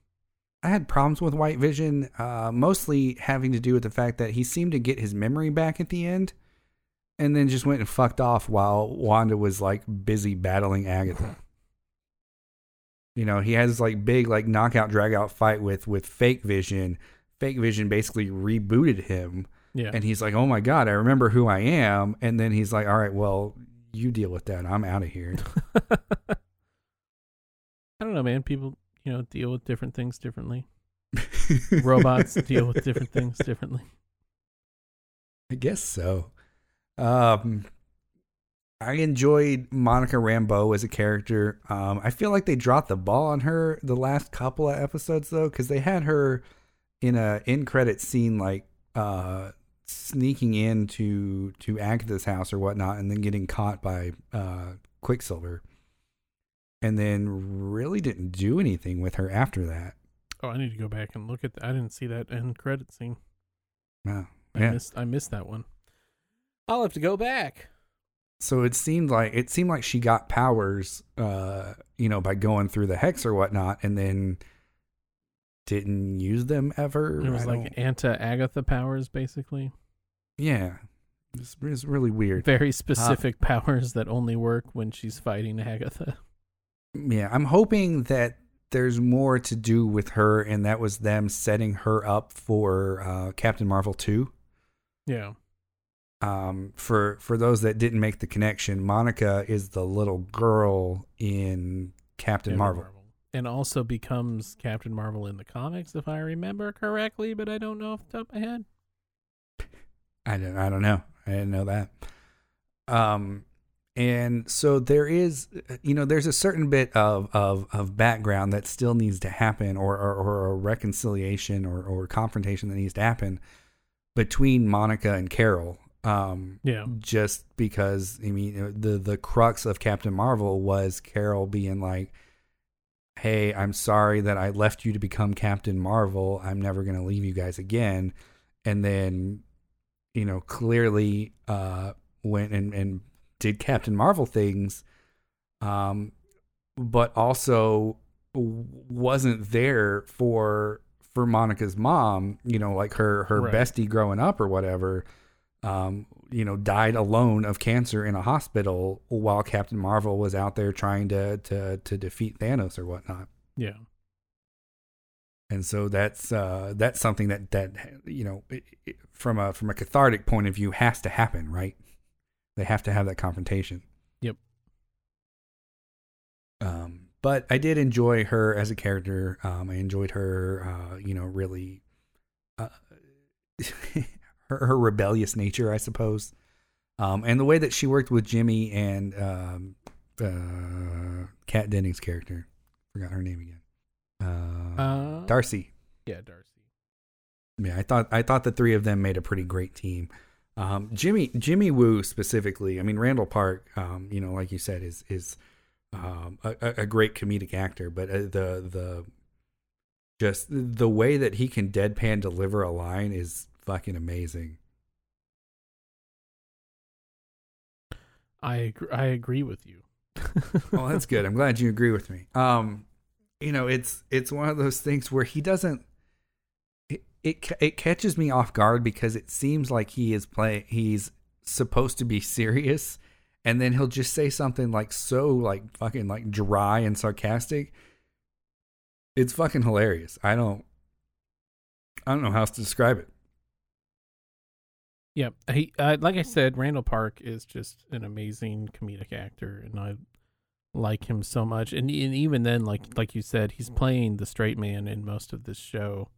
I had problems with White Vision, uh, mostly having to do with the fact that he seemed to get his memory back at the end, and then just went and fucked off while Wanda was like busy battling Agatha. You know, he has like big like knockout drag out fight with with Fake Vision. Fake Vision basically rebooted him, Yeah. and he's like, "Oh my god, I remember who I am." And then he's like, "All right, well, you deal with that. I'm out of here." I don't know, man. People, you know, deal with different things differently. Robots deal with different things differently. I guess so. Um, I enjoyed Monica Rambeau as a character. Um, I feel like they dropped the ball on her the last couple of episodes though, because they had her in a in credit scene like uh sneaking into to Agatha's house or whatnot, and then getting caught by uh Quicksilver, and then really didn't do anything with her after that. Oh, I need to go back and look at. that. I didn't see that end credit scene. Wow. I Yeah. missed. I missed that one. I'll have to go back. so it seemed like it seemed like she got powers uh you know by going through the hex or whatnot and then didn't use them ever It was I like don't- anti Agatha powers, basically. yeah it's, it's really weird Very specific powers that only work when she's fighting Agatha. Yeah i'm hoping that there's more to do with her and that was them setting her up for uh captain marvel 2 Yeah. um for for those that didn't make the connection monica is the little girl in captain marvel And also becomes Captain Marvel in the comics, if I remember correctly, but I don't know off the top of my head. I don't, I don't know. I didn't know that. Um, and so there is, you know, there's a certain bit of of, of background that still needs to happen, or or, or a reconciliation or or confrontation that needs to happen between Monica and Carol. Um, Yeah. just because I mean the the crux of Captain Marvel was Carol being like, "Hey, I'm sorry that I left you to become Captain Marvel. I'm never going to leave you guys again." And then, you know, clearly uh went and and did Captain Marvel things um but also wasn't there for for Monica's mom, you know, like her her Right. bestie growing up or whatever um, you know, died alone of cancer in a hospital while Captain Marvel was out there trying to to to defeat Thanos or whatnot. Yeah. And so that's uh, that's something that that you know, it, it, from a from a cathartic point of view, has to happen, right? They have to have that confrontation. Yep. Um, but I did enjoy her as a character. Um, I enjoyed her, uh, you know, really, uh, her, her rebellious nature, I suppose, um, and the way that she worked with Jimmy and um, uh, Kat Dennings' character. Forgot her name again. Uh, Uh, Darcy. Yeah, Darcy. Yeah, I thought I thought the three of them made a pretty great team. Um, Jimmy Jimmy Woo specifically. I mean, Randall Park. Um, you know, like you said, is is um, a, a- great comedic actor, but uh, the the just the way that he can deadpan deliver a line is fucking amazing. I agree, I agree with you. well, that's good. I'm glad you agree with me. Um, you know, it's it's one of those things where he doesn't. It it, catches me off guard because it seems like he is play. He's supposed to be serious, and then he'll just say something like so like fucking like dry and sarcastic. It's fucking hilarious. I don't. I don't know how else to describe it. Yeah, he uh, like I said, Randall Park is just an amazing comedic actor, and I like him so much. And, and even then, like like you said, he's playing the straight man in most of this show.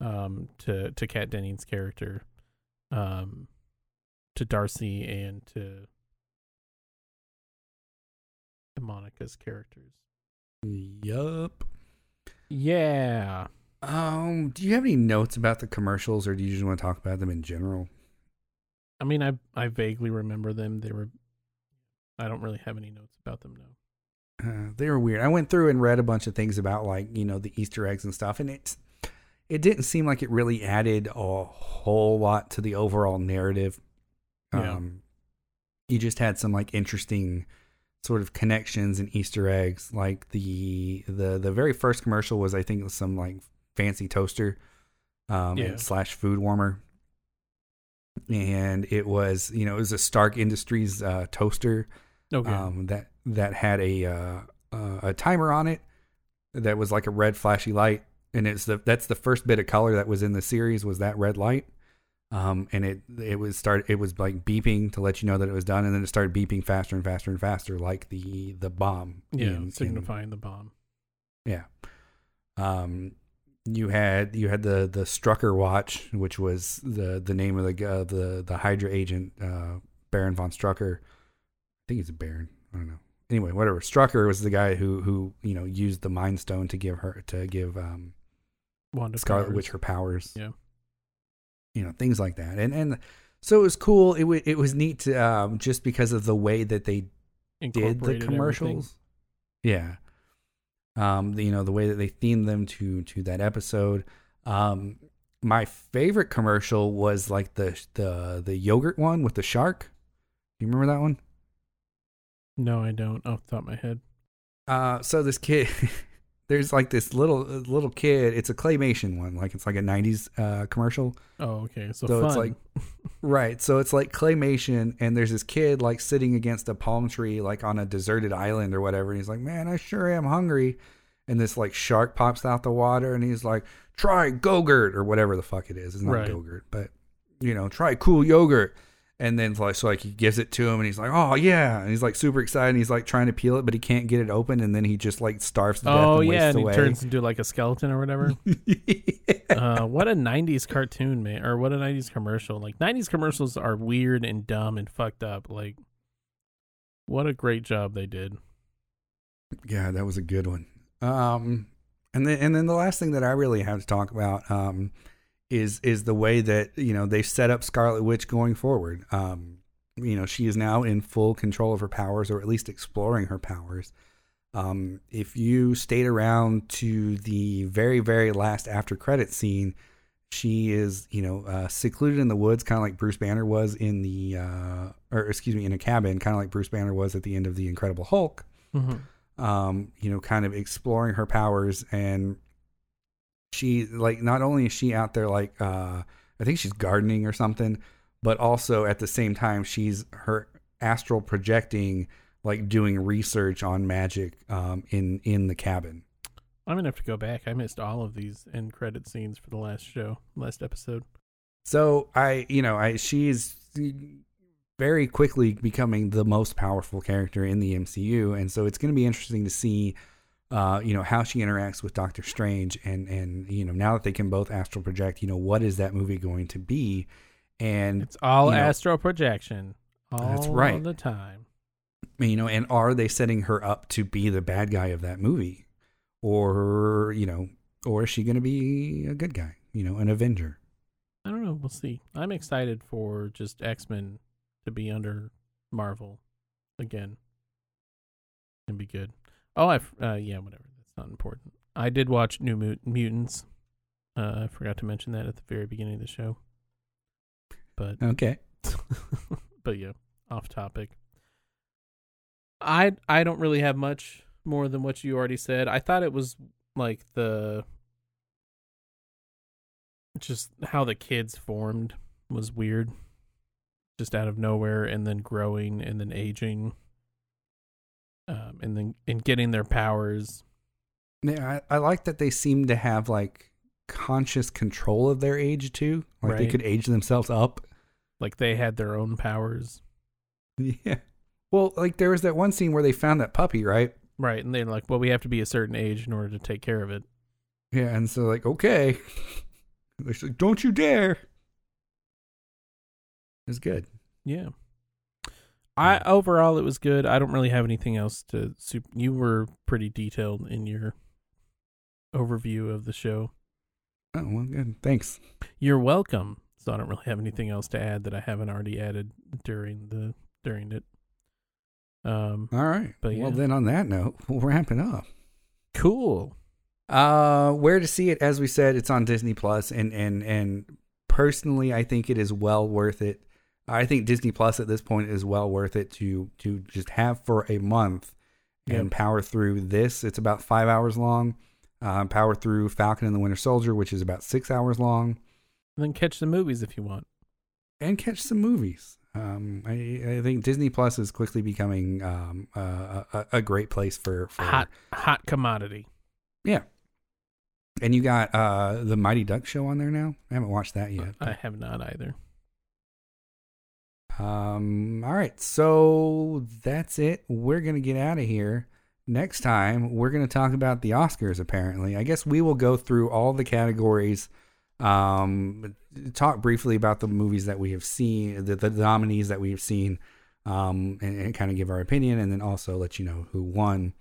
Um, to to Kat Dennings' character, um, to Darcy and to, to Monica's characters. Yup. Yeah. Um, do you have any notes about the commercials, or do you just want to talk about them in general? I mean, I I vaguely remember them. They were. I don't really have any notes about them now. Uh, they were weird. I went through and read a bunch of things about like you know the Easter eggs and stuff, and it's it didn't seem like it really added a whole lot to the overall narrative. Yeah. Um, you just had some like interesting sort of connections and Easter eggs. Like the the the very first commercial was I think was some like fancy toaster, um, Yeah. slash food warmer, and it was you know it was a Stark Industries uh, toaster Okay. um, that that had a uh, uh, a timer on it that was like a red flashy light, and it's the that's the first bit of color that was in the series was that red light. Um, and it it was start it was like beeping to let you know that it was done, and then it started beeping faster and faster and faster, like the the bomb. yeah, in- in- signifying the bomb. yeah. Um, you had you had the the Strucker watch, which was the the name of the uh, the the Hydra agent, uh, Baron von Strucker. I think he's a Baron. I don't know. Anyway, whatever. Strucker was the guy who who you know used the Mind Stone to give her to give um, Wanda Scarlet powers. Witch her powers. Yeah. You know things like that, and and so it was cool. It wa it was neat to um, just because of the way that they did the commercials. Yeah. Um, the- you know, the way that they themed them to to that episode. Um, my favorite commercial was like the the the yogurt one with the shark. Do you remember that one? No, I don't. Off the top of my head. Uh, so this kid, there's like this little little kid. It's a claymation one, like it's like a '90s uh, commercial. Oh, okay. So, So fun. it's like Right. So it's like claymation, and there's this kid like sitting against a palm tree, like on a deserted island or whatever. And he's like, Man, I sure am hungry. And this like shark pops out the water, and he's like, Try Gogurt or whatever the fuck it is. It's not Right. Gogurt, but you know, try cool yogurt. And then like so like he gives it to him, and he's like, Oh yeah, and he's like super excited. And he's like trying to peel it, but he can't get it open, and then he just like starves to death oh and yeah, wastes and he turns into like a skeleton or whatever. uh, what a '90s cartoon, man, or what a '90s commercial. Like '90s commercials are weird and dumb and fucked up. Like, what a great job they did. Yeah, that was a good one. Um, and then and then the last thing that I really have to talk about um, is is the way that you know they set up Scarlet Witch going forward. Um, you know, she is now in full control of her powers, or at least exploring her powers. Um, if you stayed around to the very very last after credit scene, she is you know uh, secluded in the woods, kind of like Bruce Banner was in the uh, or excuse me, in a cabin, kind of like Bruce Banner was at the end of the Incredible Hulk Mm-hmm. um, you know, kind of exploring her powers and she like not only is she out there like uh I think she's gardening or something, but also at the same time she's her astral projecting like doing research on magic um in in the cabin. I'm gonna have to go back. I missed all of these end credit scenes for the last show, last episode. So I, you know, I she's very quickly becoming the most powerful character in the MCU, and so it's going to be interesting to see, uh, you know, how she interacts with Doctor Strange, and and you know, now that they can both astral project, you know, what is that movie going to be? And It's all you know- astral projection. All That's right. the time. you know, and are they setting her up to be the bad guy of that movie, or you know, or is she going to be a good guy? You know, an Avenger. I don't know. We'll see. I'm excited for just X Men to be under Marvel again and be good. Oh, I uh, yeah, whatever. That's not important. I did watch New Mut- Mutants. Uh, I forgot to mention that at the very beginning of the show. But Okay. but yeah, off topic. I I don't really have much more than what you already said. I thought it was like the just how the kids formed was weird. Just out of nowhere and then growing and then aging. Um and then and getting their powers. Yeah, I, I like that they seem to have like conscious control of their age too. Like they could age themselves up. Like they had their own powers. Yeah. Well, like there was that one scene where they found that puppy, right? Right. And they're like, well, we have to be a certain age in order to take care of it. Yeah, and so like, okay. They're like, don't you dare. It's good. Yeah. I overall it was good. I don't really have anything else to you were pretty detailed in your overview of the show. Oh well good. Thanks. You're welcome. So I don't really have anything else to add that I haven't already added during the during it. Um All right. But Well then on that note, we'll wrap it up. cool. Uh, where to see it? As we said, it's on Disney Plus, and and and personally, I think it is well worth it. I think Disney Plus at this point is well worth it to to just have for a month and Yep. power through this. It's about five hours long. Uh, power through Falcon and the Winter Soldier, which is about six hours long, And then catch the movies if you want. and catch some movies. Um, I, I think Disney Plus is quickly becoming um, uh, a, a great place for, for Hot hot commodity. Yeah. And you got uh the Mighty Duck show on there now. I haven't watched that yet. I have not either. Um all right. So that's it. We're to get out of here. Next time, we're to talk about the Oscars apparently. I guess we will go through all the categories um talk briefly about the movies that we have seen, the, the nominees that we've seen um and, and kind of give our opinion and then also let you know who won.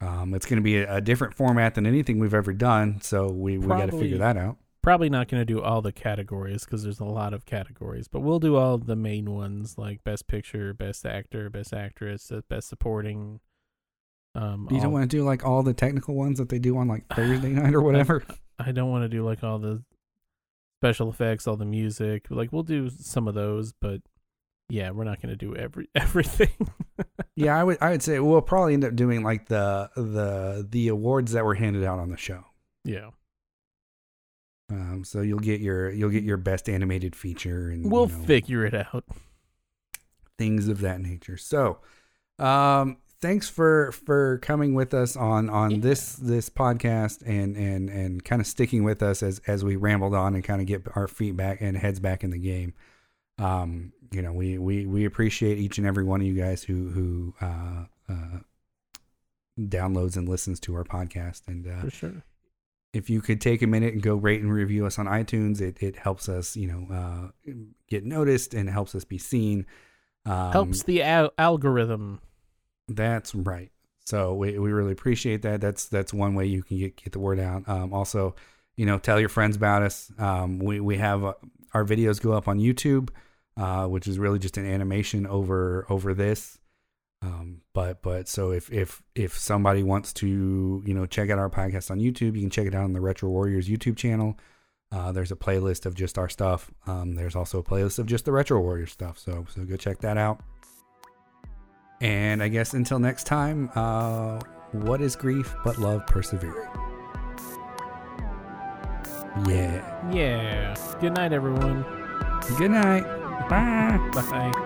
Um, it's going to be a, a different format than anything we've ever done, so we, we got to figure that out. Probably not going to do all the categories because there's a lot of categories, but we'll do all the main ones like best picture, best actor, best actress, best supporting. Um, You don't want to do like all the technical ones that they do on like Thursday night or whatever. I don't want to do like all the special effects, all the music. Like we'll do some of those, but yeah, we're not going to do every everything. yeah, I would I would say we'll probably end up doing like the the the awards that were handed out on the show. yeah, Um, so you'll get your you'll get your best animated feature and we'll you know, figure it out. things of that nature. So, um, thanks for for coming with us on on Yeah. this this podcast and and and kind of sticking with us as as we rambled on and kind of get our feet back and heads back in the game. Um, you know, we we we appreciate each and every one of you guys who who uh, uh, downloads and listens to our podcast and uh, For sure. If you could take a minute and go rate and review us on iTunes, it, it helps us, you know, uh, get noticed and helps us be seen. Um, Helps the al- algorithm. That's right. So we, we really appreciate that. That's that's one way you can get get the word out. Um, also, you know, tell your friends about us. Um, we we have uh, our videos go up on YouTube, uh, which is really just an animation over over this. Um, but but so if if if somebody wants to you know check out our podcast on YouTube, you can check it out on the Retro Warriors YouTube channel. Uh, there's a playlist of just our stuff. Um, there's also a playlist of just the Retro Warriors stuff. So so go check that out. And I guess until next time, uh, what is grief but love persevering? Yeah. Yeah. Good night, everyone. Good night. Bye. Bye.